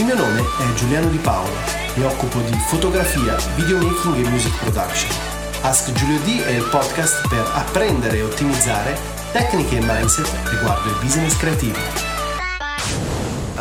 Il mio nome è Giuliano Di Paolo, mi occupo di fotografia, videomaking e music production. Ask Giulio D è il podcast per apprendere e ottimizzare tecniche e mindset riguardo il business creativo.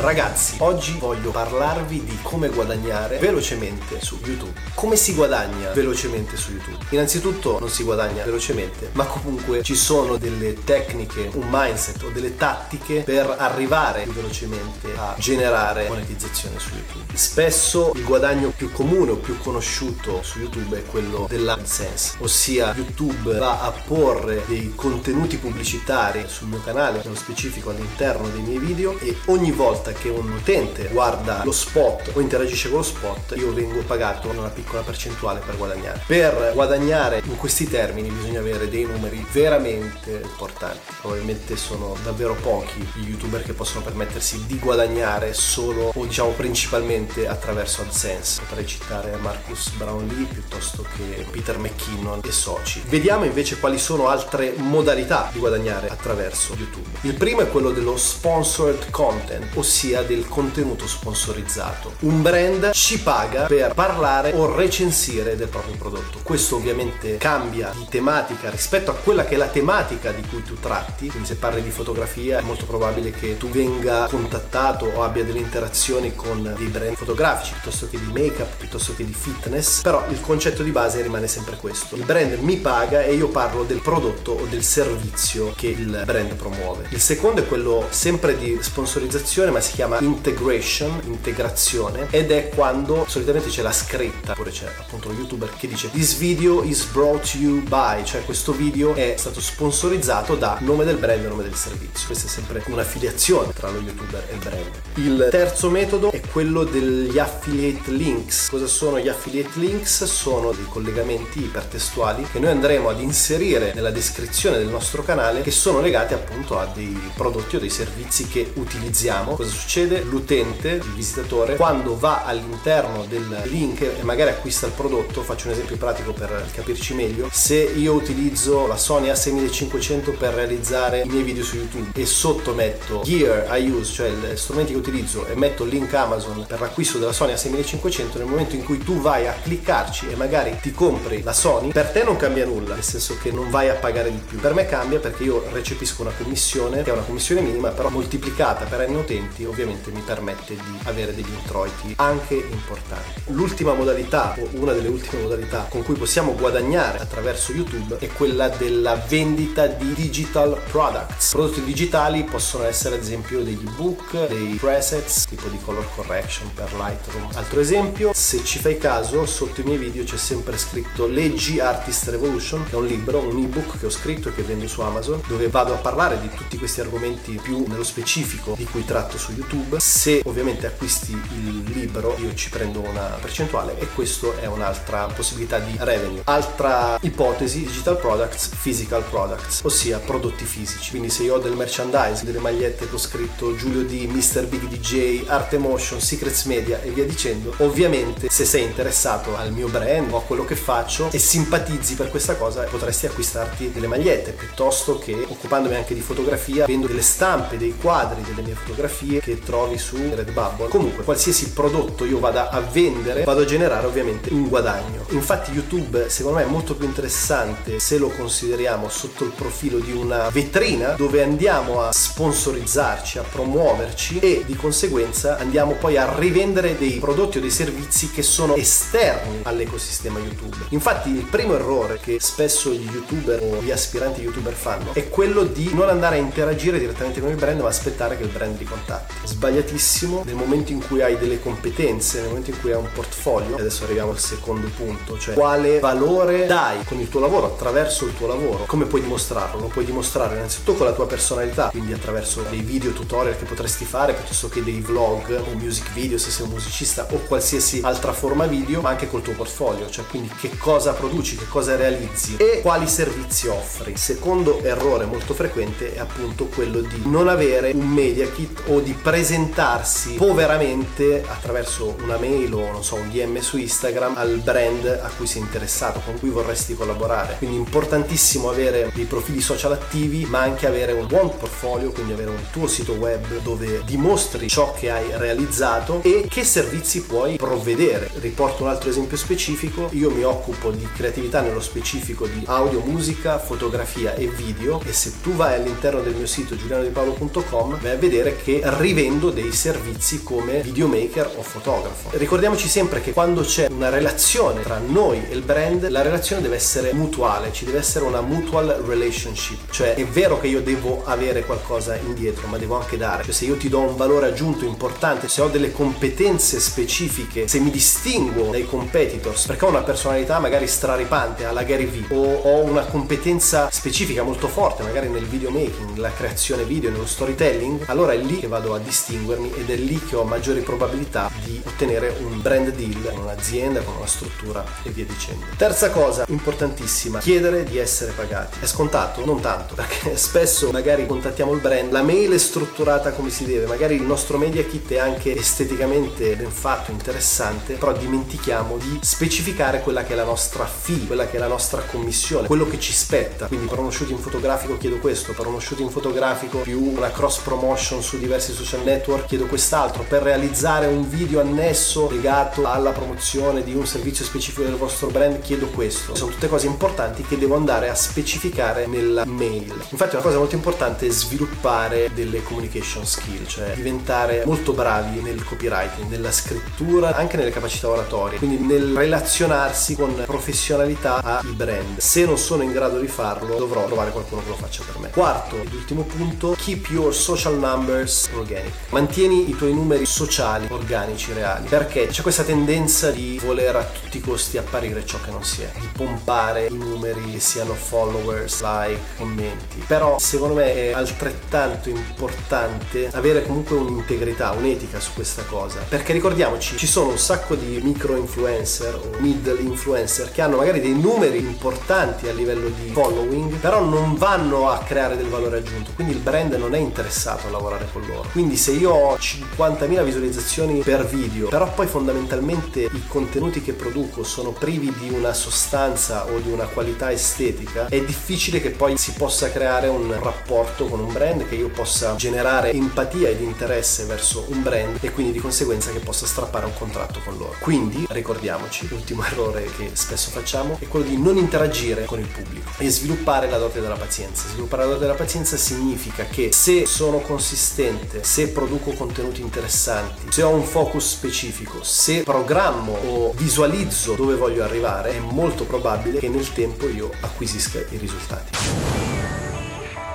Ragazzi, oggi voglio parlarvi di come guadagnare velocemente su YouTube. Come si guadagna velocemente su YouTube? Innanzitutto non si guadagna velocemente, ma comunque ci sono delle tecniche, un mindset o delle tattiche per arrivare più velocemente a generare monetizzazione su YouTube. Spesso il guadagno più comune o più conosciuto su YouTube è quello dell'AdSense, ossia YouTube va a porre dei contenuti pubblicitari sul mio canale, nello specifico all'interno dei miei video e ogni volta volta che un utente guarda lo spot o interagisce con lo spot, io vengo pagato una piccola percentuale per guadagnare. Per guadagnare in questi termini bisogna avere dei numeri veramente importanti. Probabilmente sono davvero pochi gli youtuber che possono permettersi di guadagnare solo o diciamo principalmente attraverso AdSense. Potrei citare Marcus Brownlee piuttosto che Peter McKinnon e soci. Vediamo invece quali sono altre modalità di guadagnare attraverso YouTube. Il primo è quello dello sponsored content, ossia sia del contenuto sponsorizzato. Un brand ci paga per parlare o recensire del proprio prodotto. Questo ovviamente cambia di tematica rispetto a quella che è la tematica di cui tu tratti. Quindi se parli di fotografia è molto probabile che tu venga contattato o abbia delle interazioni con dei brand fotografici piuttosto che di make-up, piuttosto che di fitness, però il concetto di base rimane sempre questo. Il brand mi paga e io parlo del prodotto o del servizio che il brand promuove. Il secondo è quello sempre di sponsorizzazione, ma si si chiama integration, integrazione, ed è quando solitamente c'è la scritta, oppure c'è appunto lo youtuber che dice This video is brought to you by, cioè questo video è stato sponsorizzato da nome del brand e nome del servizio. Questa è sempre un'affiliazione tra lo youtuber e il brand. Il terzo metodo è quello degli affiliate links. Cosa sono gli affiliate links? Sono dei collegamenti ipertestuali che noi andremo ad inserire nella descrizione del nostro canale che sono legati appunto a dei prodotti o dei servizi che utilizziamo. Cosa succede? L'utente, il visitatore, quando va all'interno del link e magari acquista il prodotto, faccio un esempio pratico per capirci meglio, se io utilizzo la Sony A6500 per realizzare i miei video su YouTube e sotto metto gear I use, cioè gli strumenti che utilizzo e metto il link Amazon per l'acquisto della Sony A6500, nel momento in cui tu vai a cliccarci e magari ti compri la Sony, per te non cambia nulla, nel senso che non vai a pagare di più. Per me cambia perché io recepisco una commissione, che è una commissione minima, però moltiplicata per n utenti ovviamente mi permette di avere degli introiti anche importanti. L'ultima modalità o una delle ultime modalità con cui possiamo guadagnare attraverso YouTube è quella della vendita di digital products. Prodotti digitali possono essere ad esempio degli ebook, dei presets tipo di color correction per Lightroom. Altro esempio, se ci fai caso, sotto i miei video c'è sempre scritto Leggi Artist Revolution, che è un libro, un ebook che ho scritto e che vendo su Amazon, dove vado a parlare di tutti questi argomenti più nello specifico di cui tratto su YouTube. Se ovviamente acquisti il libro io ci prendo una percentuale e questo è un'altra possibilità di revenue. Altra ipotesi, digital products, physical products, ossia prodotti fisici. Quindi se io ho del merchandise, delle magliette ho scritto Giulio D, Mr. Big DJ, Art Emotion, Secrets Media e via dicendo, ovviamente se sei interessato al mio brand o a quello che faccio e simpatizzi per questa cosa potresti acquistarti delle magliette piuttosto che occupandomi anche di fotografia vendo delle stampe, dei quadri delle mie fotografie che trovi su Redbubble. Comunque, qualsiasi prodotto io vada a vendere, vado a generare ovviamente un guadagno. Infatti YouTube secondo me è molto più interessante se lo consideriamo sotto il profilo di una vetrina dove andiamo a sponsorizzarci, a promuoverci e di conseguenza andiamo poi a rivendere dei prodotti o dei servizi che sono esterni all'ecosistema YouTube. Infatti il primo errore che spesso gli youtuber o gli aspiranti youtuber fanno è quello di non andare a interagire direttamente con il brand ma aspettare che il brand li contatti sbagliatissimo nel momento in cui hai delle competenze, nel momento in cui hai un portfolio. E adesso arriviamo al secondo punto, cioè quale valore dai con il tuo lavoro, attraverso il tuo lavoro. Come puoi dimostrarlo? Lo puoi dimostrare innanzitutto con la tua personalità, quindi attraverso dei video tutorial che potresti fare piuttosto che dei vlog o music video se sei un musicista o qualsiasi altra forma video, ma anche col tuo portfolio, cioè quindi che cosa produci, che cosa realizzi e quali servizi offri. Secondo errore molto frequente è appunto quello di non avere un media kit o di presentarsi poveramente attraverso una mail o non so un DM su Instagram al brand a cui sei interessato, con cui vorresti collaborare. Quindi importantissimo avere dei profili social attivi, ma anche avere un buon portfolio, quindi avere un tuo sito web dove dimostri ciò che hai realizzato e che servizi puoi provvedere. Riporto un altro esempio specifico, io mi occupo di creatività nello specifico di audio, musica, fotografia e video e se tu vai all'interno del mio sito giulianodipaolo.com vai a vedere che rivendo dei servizi come videomaker o fotografo. Ricordiamoci sempre che quando c'è una relazione tra noi e il brand, la relazione deve essere mutuale, ci deve essere una mutual relationship, cioè è vero che io devo avere qualcosa indietro, ma devo anche dare. Cioè se io ti do un valore aggiunto importante, se ho delle competenze specifiche, se mi distinguo dai competitors, perché ho una personalità magari straripante alla Gary Vee o ho una competenza specifica molto forte, magari nel videomaking, nella creazione video, nello storytelling, allora è lì che vado a distinguermi ed è lì che ho maggiori probabilità di ottenere un brand deal con un'azienda, con una struttura e via dicendo. Terza cosa importantissima, chiedere di essere pagati. È scontato? Non tanto, perché spesso magari contattiamo il brand, la mail è strutturata come si deve, magari il nostro media kit è anche esteticamente ben fatto, interessante, però dimentichiamo di specificare quella che è la nostra fee, quella che è la nostra commissione, quello che ci spetta. Quindi per uno shooting fotografico chiedo questo, per uno shooting fotografico più una cross promotion su diversi social network chiedo quest'altro, per realizzare un video annesso legato alla promozione di un servizio specifico del vostro brand chiedo questo. Sono tutte cose importanti che devo andare a specificare nella mail. Infatti una cosa molto importante è sviluppare delle communication skill, cioè diventare molto bravi nel copywriting, nella scrittura, anche nelle capacità oratorie, quindi nel relazionarsi con professionalità ai brand. Se non sono in grado di farlo, dovrò trovare qualcuno che lo faccia per me. Quarto ed ultimo punto, keep your social numbers organic. Mantieni i tuoi numeri sociali organici, reali, perché c'è questa tendenza di voler a tutti i costi apparire ciò che non si è, di pompare i numeri che siano followers, like, commenti. Però secondo me è altrettanto importante avere comunque un'integrità, un'etica su questa cosa, perché ricordiamoci, ci sono un sacco di micro influencer o middle influencer che hanno magari dei numeri importanti a livello di following, però non vanno a creare del valore aggiunto, quindi il brand non è interessato a lavorare con loro. Quindi se io ho 50.000 visualizzazioni per video, però poi fondamentalmente i contenuti che produco sono privi di una sostanza o di una qualità estetica, è difficile che poi si possa creare un rapporto con un brand, che io possa generare empatia ed interesse verso un brand e quindi di conseguenza che possa strappare un contratto con loro. Quindi ricordiamoci, l'ultimo errore che spesso facciamo è quello di non interagire con il pubblico e sviluppare la dote della pazienza. Sviluppare la dote della pazienza significa che se sono consistente, se produco contenuti interessanti, se ho un focus specifico, se programmo o visualizzo dove voglio arrivare, è molto probabile che nel tempo io acquisisca i risultati.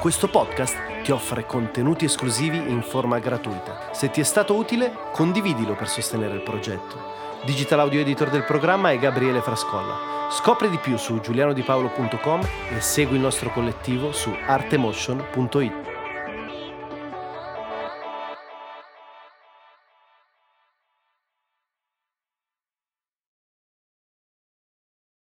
Questo podcast ti offre contenuti esclusivi in forma gratuita. Se ti è stato utile, condividilo per sostenere il progetto. Digital audio editor del programma è Gabriele Frascolla. Scopri di più su giulianodipaolo.com e segui il nostro collettivo su artemotion.it.